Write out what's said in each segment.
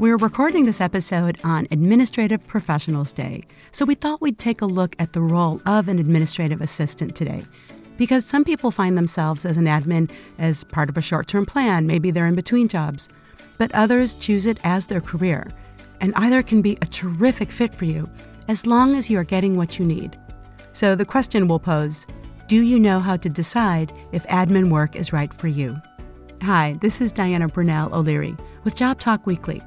We're recording this episode on Administrative Professionals Day, so we thought we'd take a look at the role of an administrative assistant today. Because some people find themselves as an admin as part of a short term plan, maybe they're in between jobs, but others choose it as their career. And either can be a terrific fit for you as long as you are getting what you need. So the question we'll pose Do you know how to decide if admin work is right for you? Hi, this is Diana Burnell O'Leary with Job Talk Weekly.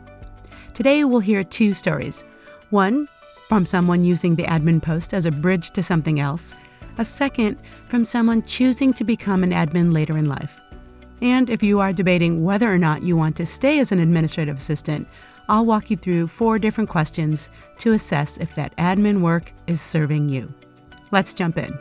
Today we'll hear two stories. One from someone using the admin post as a bridge to something else, a second from someone choosing to become an admin later in life. And if you are debating whether or not you want to stay as an administrative assistant, I'll walk you through four different questions to assess if that admin work is serving you. Let's jump in.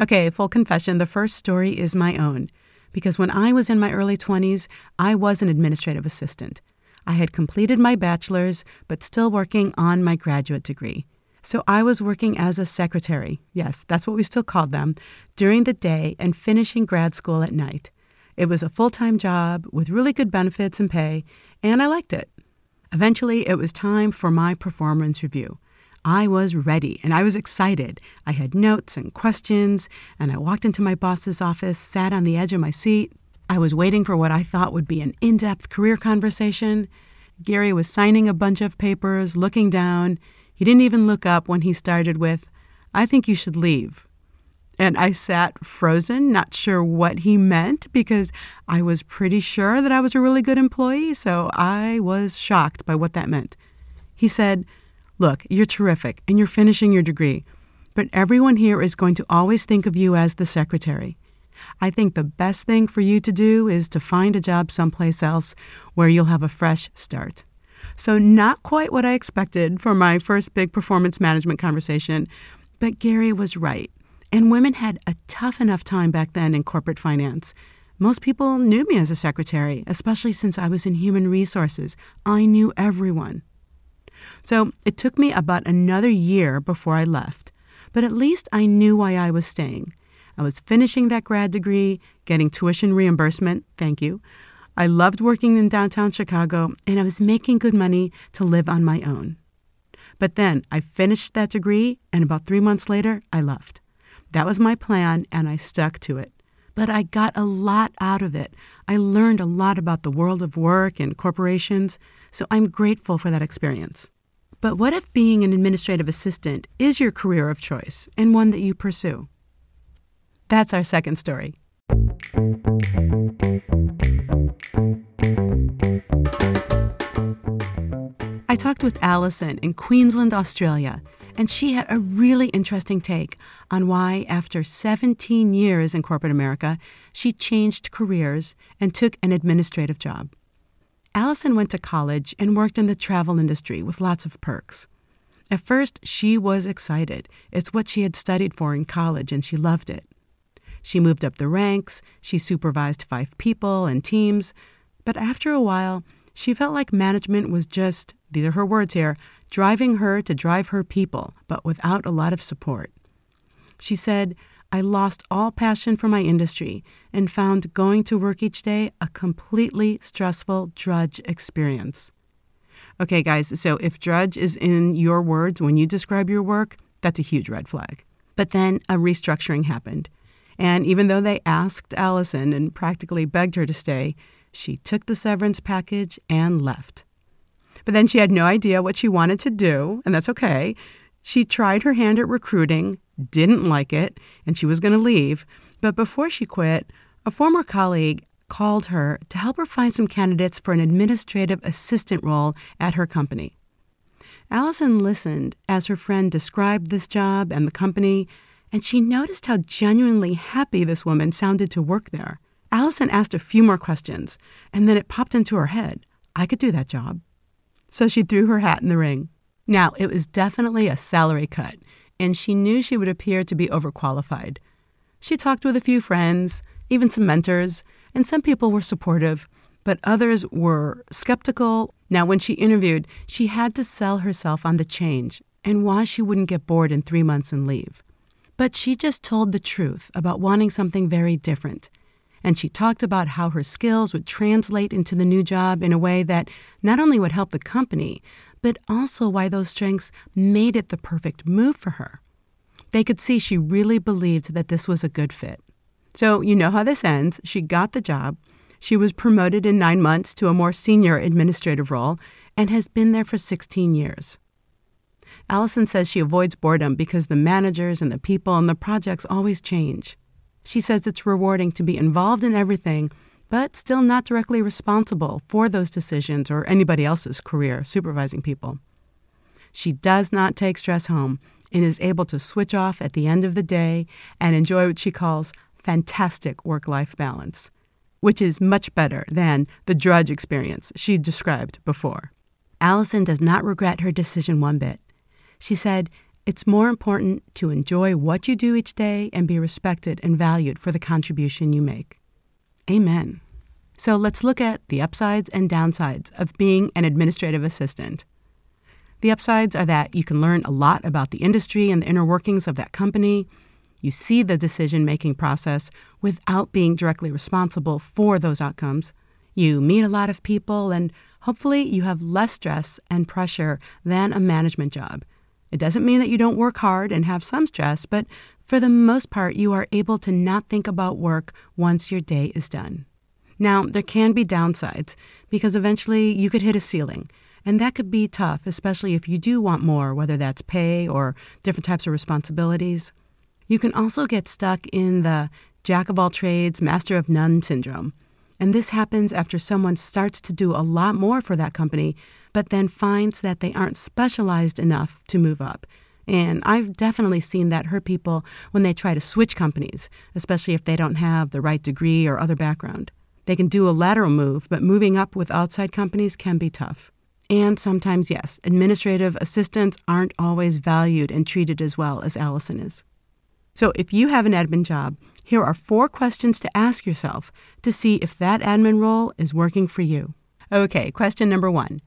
Okay, full confession the first story is my own because when I was in my early 20s, I was an administrative assistant. I had completed my bachelor's, but still working on my graduate degree. So I was working as a secretary, yes, that's what we still called them, during the day and finishing grad school at night. It was a full time job with really good benefits and pay, and I liked it. Eventually, it was time for my performance review. I was ready and I was excited. I had notes and questions, and I walked into my boss's office, sat on the edge of my seat. I was waiting for what I thought would be an in depth career conversation. Gary was signing a bunch of papers, looking down. He didn't even look up when he started with, I think you should leave. And I sat frozen, not sure what he meant because I was pretty sure that I was a really good employee, so I was shocked by what that meant. He said, Look, you're terrific and you're finishing your degree, but everyone here is going to always think of you as the secretary. I think the best thing for you to do is to find a job someplace else where you'll have a fresh start. So, not quite what I expected for my first big performance management conversation, but Gary was right. And women had a tough enough time back then in corporate finance. Most people knew me as a secretary, especially since I was in human resources. I knew everyone. So it took me about another year before I left, but at least I knew why I was staying. I was finishing that grad degree, getting tuition reimbursement, thank you. I loved working in downtown Chicago, and I was making good money to live on my own. But then I finished that degree, and about three months later, I left. That was my plan, and I stuck to it. But I got a lot out of it. I learned a lot about the world of work and corporations, so I'm grateful for that experience. But what if being an administrative assistant is your career of choice and one that you pursue? That's our second story. I talked with Allison in Queensland, Australia, and she had a really interesting take on why, after 17 years in corporate America, she changed careers and took an administrative job. Allison went to college and worked in the travel industry with lots of perks. At first, she was excited. It's what she had studied for in college, and she loved it. She moved up the ranks, she supervised five people and teams, but after a while, she felt like management was just, these are her words here, driving her to drive her people, but without a lot of support. She said, I lost all passion for my industry and found going to work each day a completely stressful drudge experience. Okay, guys, so if drudge is in your words when you describe your work, that's a huge red flag. But then a restructuring happened. And even though they asked Allison and practically begged her to stay, she took the severance package and left. But then she had no idea what she wanted to do, and that's okay. She tried her hand at recruiting, didn't like it, and she was going to leave. But before she quit, a former colleague called her to help her find some candidates for an administrative assistant role at her company. Allison listened as her friend described this job and the company, and she noticed how genuinely happy this woman sounded to work there. Allison asked a few more questions, and then it popped into her head I could do that job. So she threw her hat in the ring. Now, it was definitely a salary cut, and she knew she would appear to be overqualified. She talked with a few friends, even some mentors, and some people were supportive, but others were skeptical. Now, when she interviewed, she had to sell herself on the change and why she wouldn't get bored in three months and leave. But she just told the truth about wanting something very different. And she talked about how her skills would translate into the new job in a way that not only would help the company, but also why those strengths made it the perfect move for her. They could see she really believed that this was a good fit. So, you know how this ends. She got the job. She was promoted in nine months to a more senior administrative role and has been there for 16 years. Allison says she avoids boredom because the managers and the people and the projects always change. She says it's rewarding to be involved in everything, but still not directly responsible for those decisions or anybody else's career supervising people. She does not take stress home and is able to switch off at the end of the day and enjoy what she calls fantastic work life balance, which is much better than the drudge experience she described before. Allison does not regret her decision one bit. She said, It's more important to enjoy what you do each day and be respected and valued for the contribution you make. Amen. So let's look at the upsides and downsides of being an administrative assistant. The upsides are that you can learn a lot about the industry and the inner workings of that company. You see the decision making process without being directly responsible for those outcomes. You meet a lot of people, and hopefully, you have less stress and pressure than a management job. It doesn't mean that you don't work hard and have some stress, but for the most part, you are able to not think about work once your day is done. Now, there can be downsides because eventually you could hit a ceiling, and that could be tough, especially if you do want more, whether that's pay or different types of responsibilities. You can also get stuck in the jack of all trades, master of none syndrome. And this happens after someone starts to do a lot more for that company, but then finds that they aren't specialized enough to move up. And I've definitely seen that hurt people when they try to switch companies, especially if they don't have the right degree or other background. They can do a lateral move, but moving up with outside companies can be tough. And sometimes, yes, administrative assistants aren't always valued and treated as well as Allison is. So if you have an admin job, here are four questions to ask yourself to see if that admin role is working for you. Okay, question number one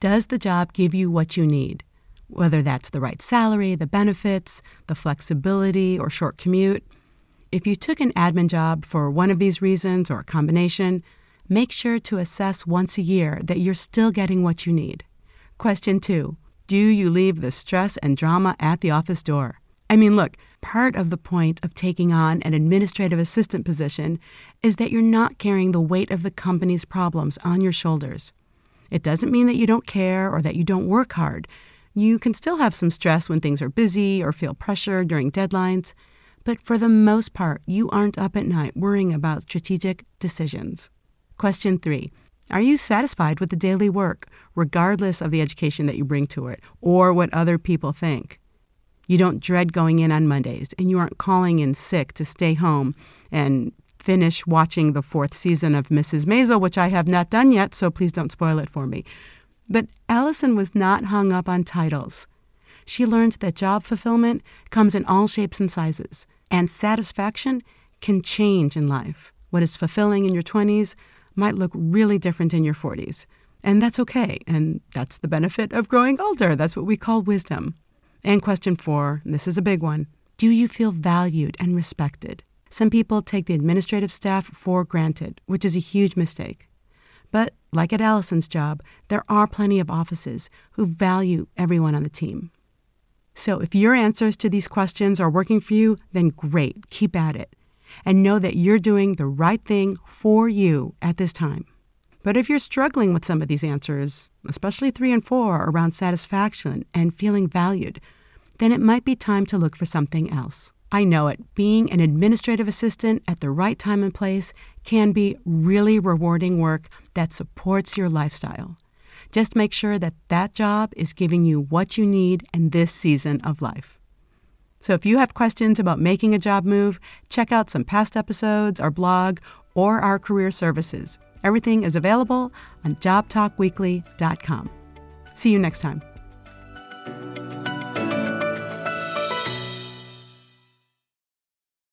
Does the job give you what you need? Whether that's the right salary, the benefits, the flexibility, or short commute. If you took an admin job for one of these reasons or a combination, make sure to assess once a year that you're still getting what you need. Question two Do you leave the stress and drama at the office door? I mean, look, part of the point of taking on an administrative assistant position is that you're not carrying the weight of the company's problems on your shoulders. It doesn't mean that you don't care or that you don't work hard. You can still have some stress when things are busy or feel pressure during deadlines, but for the most part, you aren't up at night worrying about strategic decisions. Question three Are you satisfied with the daily work, regardless of the education that you bring to it or what other people think? You don't dread going in on Mondays, and you aren't calling in sick to stay home and finish watching the fourth season of Mrs. Maisel, which I have not done yet, so please don't spoil it for me. But Allison was not hung up on titles. She learned that job fulfillment comes in all shapes and sizes, and satisfaction can change in life. What is fulfilling in your 20s might look really different in your 40s. And that's okay. And that's the benefit of growing older. That's what we call wisdom. And question four, and this is a big one Do you feel valued and respected? Some people take the administrative staff for granted, which is a huge mistake. But like at Allison's job, there are plenty of offices who value everyone on the team. So if your answers to these questions are working for you, then great, keep at it. And know that you're doing the right thing for you at this time. But if you're struggling with some of these answers, especially three and four around satisfaction and feeling valued, then it might be time to look for something else. I know it. Being an administrative assistant at the right time and place can be really rewarding work that supports your lifestyle. Just make sure that that job is giving you what you need in this season of life. So if you have questions about making a job move, check out some past episodes, our blog, or our career services. Everything is available on jobtalkweekly.com. See you next time.